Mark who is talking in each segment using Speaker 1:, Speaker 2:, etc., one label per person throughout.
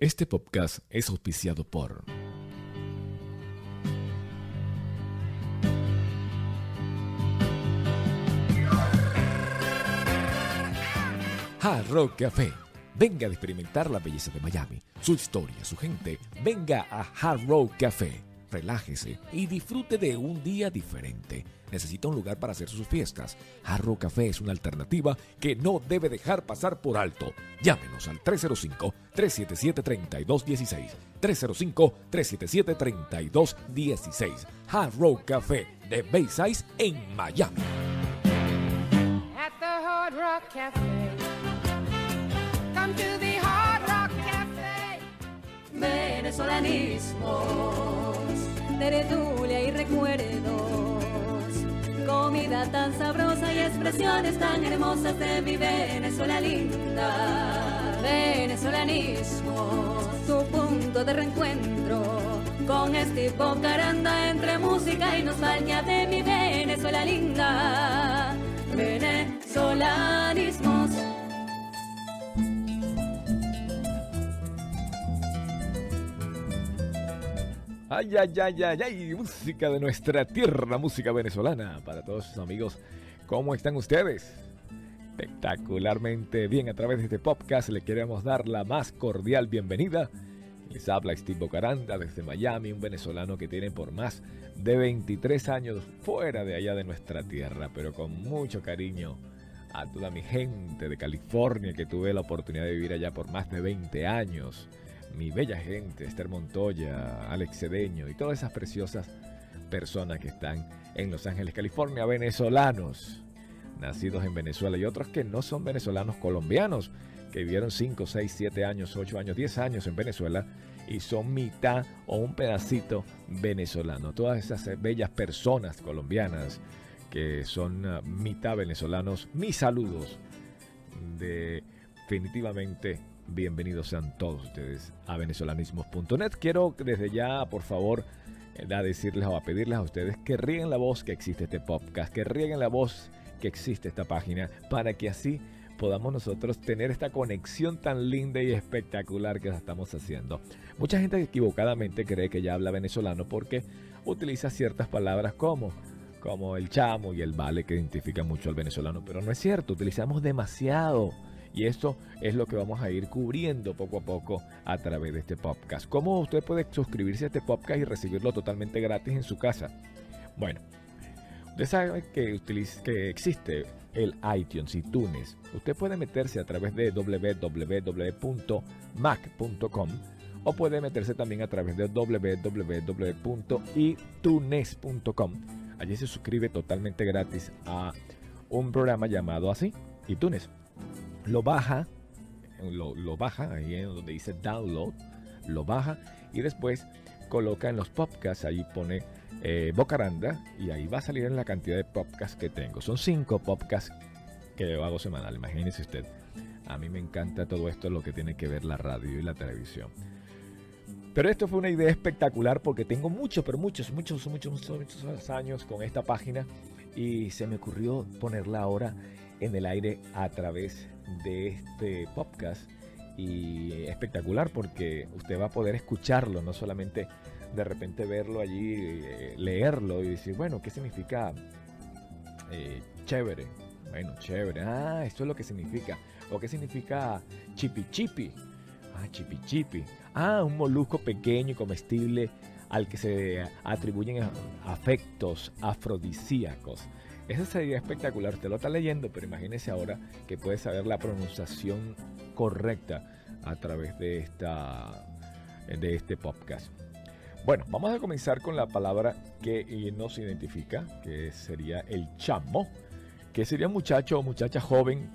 Speaker 1: Este podcast es auspiciado por Hard Rock Café. Venga a experimentar la belleza de Miami, su historia, su gente. Venga a Hard Rock Café. Relájese y disfrute de un día diferente. Necesita un lugar para hacer sus fiestas. Hard Rock Café es una alternativa que no debe dejar pasar por alto. Llámenos al 305-377-3216. 305-377-3216. Hard Rock Café de Bayside en Miami.
Speaker 2: at the Hard Rock Cafe. Come to the Hard Rock Cafe.
Speaker 3: venezolanismos, tertulia y recuerdos, comida tan sabrosa y expresiones tan hermosas de mi Venezuela linda. Venezolanismos, tu punto de reencuentro con este Caranda entre música y nostalgia de mi Venezuela linda. Venezolanismos.
Speaker 1: Ay, ay, ay, ay, ay, música de nuestra tierra, música venezolana. Para todos sus amigos, ¿cómo están ustedes? Espectacularmente bien, a través de este podcast le queremos dar la más cordial bienvenida. Les habla Steve Bocaranda desde Miami, un venezolano que tiene por más de 23 años fuera de allá de nuestra tierra, pero con mucho cariño a toda mi gente de California que tuve la oportunidad de vivir allá por más de 20 años mi bella gente, Esther Montoya, Alex Cedeño y todas esas preciosas personas que están en Los Ángeles, California, venezolanos, nacidos en Venezuela y otros que no son venezolanos colombianos, que vivieron 5, 6, 7 años, 8 años, 10 años en Venezuela y son mitad o un pedacito venezolano. Todas esas bellas personas colombianas que son uh, mitad venezolanos, mis saludos de definitivamente bienvenidos sean todos ustedes a venezolanismos.net. Quiero desde ya, por favor, eh, a decirles o a pedirles a ustedes que rieguen la voz que existe este podcast, que rieguen la voz que existe esta página, para que así podamos nosotros tener esta conexión tan linda y espectacular que estamos haciendo. Mucha gente equivocadamente cree que ya habla venezolano porque utiliza ciertas palabras como como el chamo y el vale que identifican mucho al venezolano, pero no es cierto, utilizamos demasiado y esto es lo que vamos a ir cubriendo poco a poco a través de este podcast. ¿Cómo usted puede suscribirse a este podcast y recibirlo totalmente gratis en su casa? Bueno, usted sabe que, existe el iTunes y Tunes. Usted puede meterse a través de www.mac.com o puede meterse también a través de www.itunes.com. Allí se suscribe totalmente gratis a un programa llamado así, iTunes lo baja, lo, lo, baja, ahí en donde dice download, lo baja y después coloca en los podcasts, ahí pone eh, Bocaranda y ahí va a salir en la cantidad de podcasts que tengo. Son cinco podcasts que hago semanal, imagínese usted. A mí me encanta todo esto, lo que tiene que ver la radio y la televisión. Pero esto fue una idea espectacular porque tengo muchos, pero muchos, muchos, muchos, muchos, muchos años con esta página y se me ocurrió ponerla ahora en el aire a través de este podcast y espectacular porque usted va a poder escucharlo, no solamente de repente verlo allí, eh, leerlo y decir, bueno, ¿qué significa eh, chévere? Bueno, chévere, ah, esto es lo que significa. ¿O qué significa chipi chipi? Ah, chipi chipi. Ah, un molusco pequeño y comestible al que se atribuyen afectos afrodisíacos. Esa sería espectacular, te lo está leyendo, pero imagínese ahora que puede saber la pronunciación correcta a través de, esta, de este podcast. Bueno, vamos a comenzar con la palabra que nos identifica, que sería el chamo, que sería un muchacho o muchacha joven,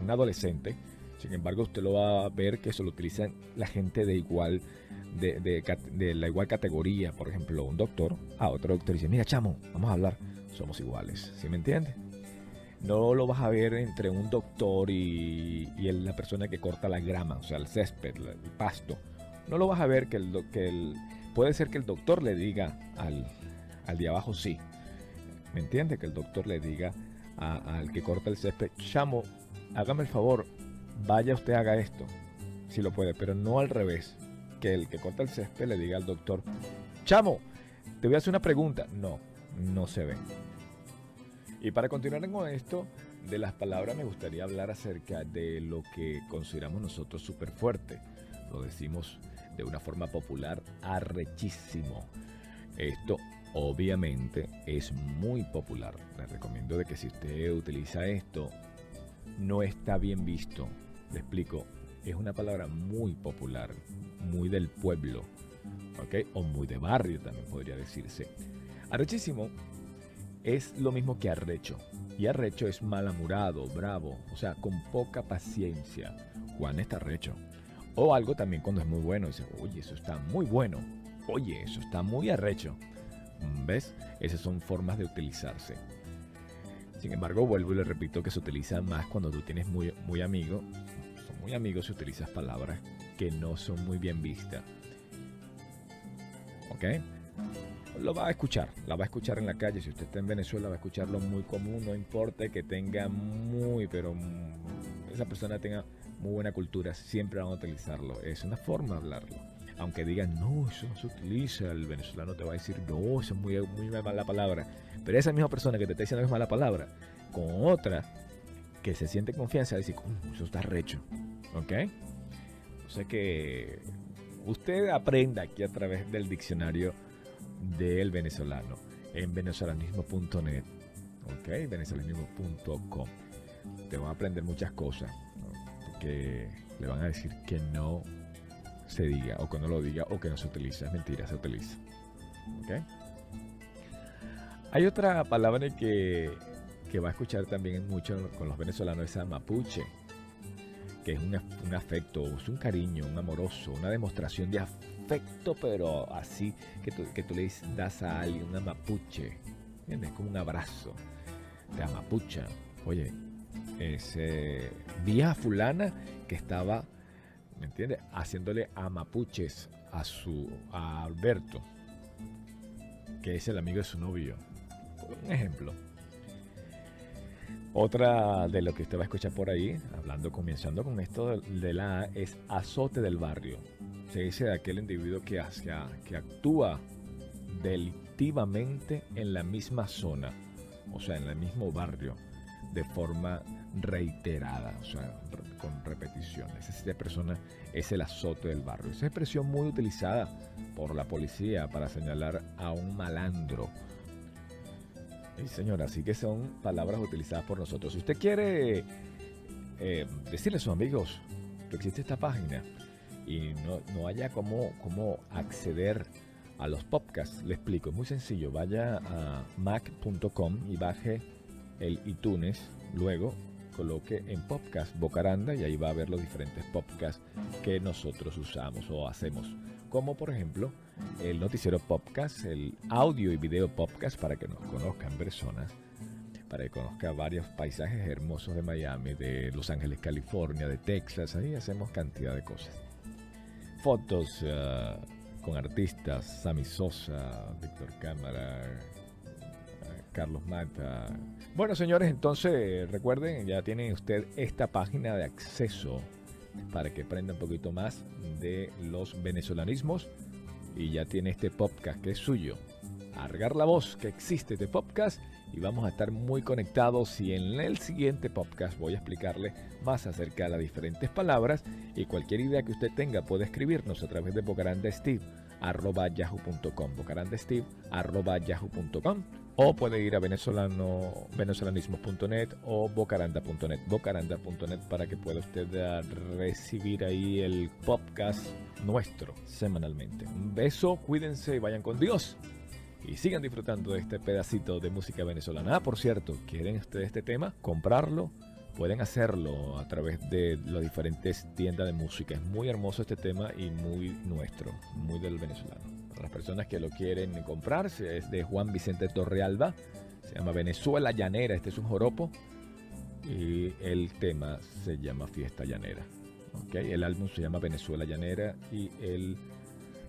Speaker 1: un adolescente. Sin embargo, usted lo va a ver que eso lo utilizan la gente de igual, de la igual categoría. Por ejemplo, un doctor a otro doctor dice, mira chamo, vamos a hablar somos iguales, ¿sí me entiende? No lo vas a ver entre un doctor y, la persona que corta la grama, o sea, el césped, el pasto. No lo vas a ver que el, que el puede ser que el doctor le diga al, al de abajo sí. ¿Me entiende? Que el doctor le diga al que corta el césped, chamo, hágame el favor, vaya usted haga esto. si lo puede, pero no al revés. Que el que corta el césped le diga al doctor, chamo, te voy a hacer una pregunta. No, no se ve. Y para continuar con esto de las palabras, me gustaría hablar acerca de lo que consideramos nosotros súper fuerte. Lo decimos de una forma popular, arrechísimo. Esto obviamente es muy popular. Les recomiendo de que si usted utiliza esto, no está bien visto. Le explico, es una palabra muy popular, muy del pueblo, ¿ok? O muy de barrio también podría decirse. Arrechísimo es lo mismo que arrecho. Y arrecho es malamurado, bravo, o sea, con poca paciencia. Juan está arrecho. O algo también cuando es muy bueno, dice, oye, eso está muy bueno. Oye, eso está muy arrecho. ¿Ves? Esas son formas de utilizarse. Sin embargo, vuelvo y le repito que se utiliza más cuando tú tienes muy, muy amigo. Son muy amigos si utilizas palabras que no son muy bien vistas. ¿Ok? Lo va a escuchar, la va a escuchar en la calle. Si usted está en Venezuela, va a escucharlo muy común, no importa que tenga muy, pero esa persona tenga muy buena cultura, siempre van a utilizarlo. Es una forma de hablarlo. Aunque digan, no, eso no se utiliza, el venezolano te va a decir, no, eso es muy, muy mala palabra. Pero esa misma persona que te está diciendo es mala palabra, con otra que se siente confianza, a decir, eso está recho. ¿Ok? O sea que usted aprenda aquí a través del diccionario del venezolano en venezolanismo.net, ok, venezolanismo.com. Te van a aprender muchas cosas que le van a decir que no se diga o que no lo diga o que no se utiliza. Es mentira, se utiliza. ¿ok? Hay otra palabra que, que va a escuchar también mucho con los venezolanos, es mapuche, que es un, un afecto, es un cariño, un amoroso, una demostración de afecto perfecto, pero así que tú, que tú le das a alguien una mapuche, ¿entiendes? Como un abrazo de amapucha. Oye, ese día fulana que estaba, ¿me entiendes? Haciéndole amapuches a su a Alberto, que es el amigo de su novio. Un ejemplo. Otra de lo que usted va a escuchar por ahí, hablando, comenzando con esto de la A, es azote del barrio se dice de aquel individuo que, que actúa delictivamente en la misma zona, o sea, en el mismo barrio, de forma reiterada, o sea, con repeticiones. Esa persona es el azote del barrio. Esa expresión muy utilizada por la policía para señalar a un malandro. Y señora, así que son palabras utilizadas por nosotros. Si usted quiere eh, decirle a sus amigos que existe esta página, y no, no haya cómo, cómo acceder a los podcasts, le explico, es muy sencillo, vaya a mac.com y baje el iTunes, luego coloque en podcast Bocaranda y ahí va a ver los diferentes podcasts que nosotros usamos o hacemos, como por ejemplo el noticiero podcast, el audio y video podcast para que nos conozcan personas, para que conozca varios paisajes hermosos de Miami, de Los Ángeles, California, de Texas, ahí hacemos cantidad de cosas fotos eh, con artistas, Sammy Sosa, Víctor Cámara, eh, Carlos Mata. Bueno, señores, entonces recuerden, ya tienen usted esta página de acceso para que aprenda un poquito más de los venezolanismos y ya tiene este podcast que es suyo. Argar la voz que existe este podcast y vamos a estar muy conectados y en el siguiente podcast voy a explicarle más acerca de las diferentes palabras y cualquier idea que usted tenga puede escribirnos a través de bocarandesteve.yahoo.com bocarandesteve.yahoo.com o puede ir a venezolano, venezolanismo.net o bocaranda.net bocaranda.net para que pueda usted recibir ahí el podcast nuestro semanalmente. Un beso, cuídense y vayan con Dios y sigan disfrutando de este pedacito de música venezolana. Ah, por cierto, ¿quieren ustedes este tema? Comprarlo. Pueden hacerlo a través de las diferentes tiendas de música. Es muy hermoso este tema y muy nuestro, muy del venezolano. Para las personas que lo quieren comprar, es de Juan Vicente Torrealba. Se llama Venezuela Llanera. Este es un joropo. Y el tema se llama Fiesta Llanera. ¿Okay? El álbum se llama Venezuela Llanera y el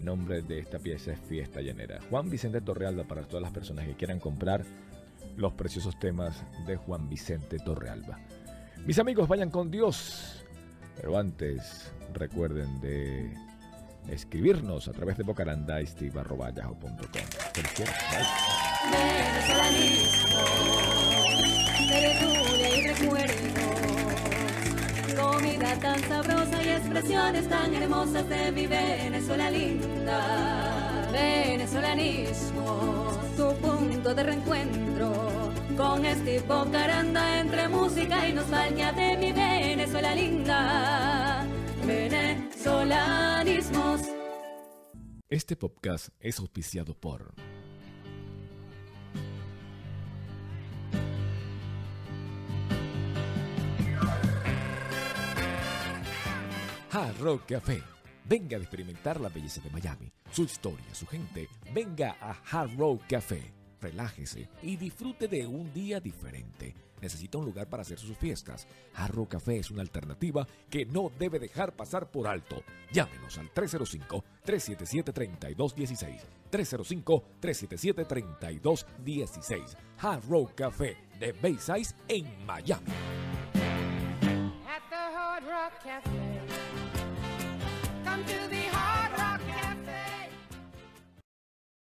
Speaker 1: nombre de esta pieza es Fiesta Llanera. Juan Vicente Torrealba para todas las personas que quieran comprar los preciosos temas de Juan Vicente Torrealba. Mis amigos, vayan con Dios. Pero antes, recuerden de escribirnos a través de
Speaker 3: recuerdos, comida tan sabrosa expresiones tan hermosas de mi Venezuela linda. Venezolanismo, tu punto de reencuentro con este Bocaranda entre música y nostalgia de mi Venezuela linda. Venezolanismos.
Speaker 1: Este podcast es auspiciado por Hard Rock Café. Venga a experimentar la belleza de Miami, su historia, su gente. Venga a Hard Rock Café. Relájese y disfrute de un día diferente. Necesita un lugar para hacer sus fiestas. Hard Rock Café es una alternativa que no debe dejar pasar por alto. Llámenos al 305-377-3216. 305-377-3216. Hard Rock Café de Bayside en Miami.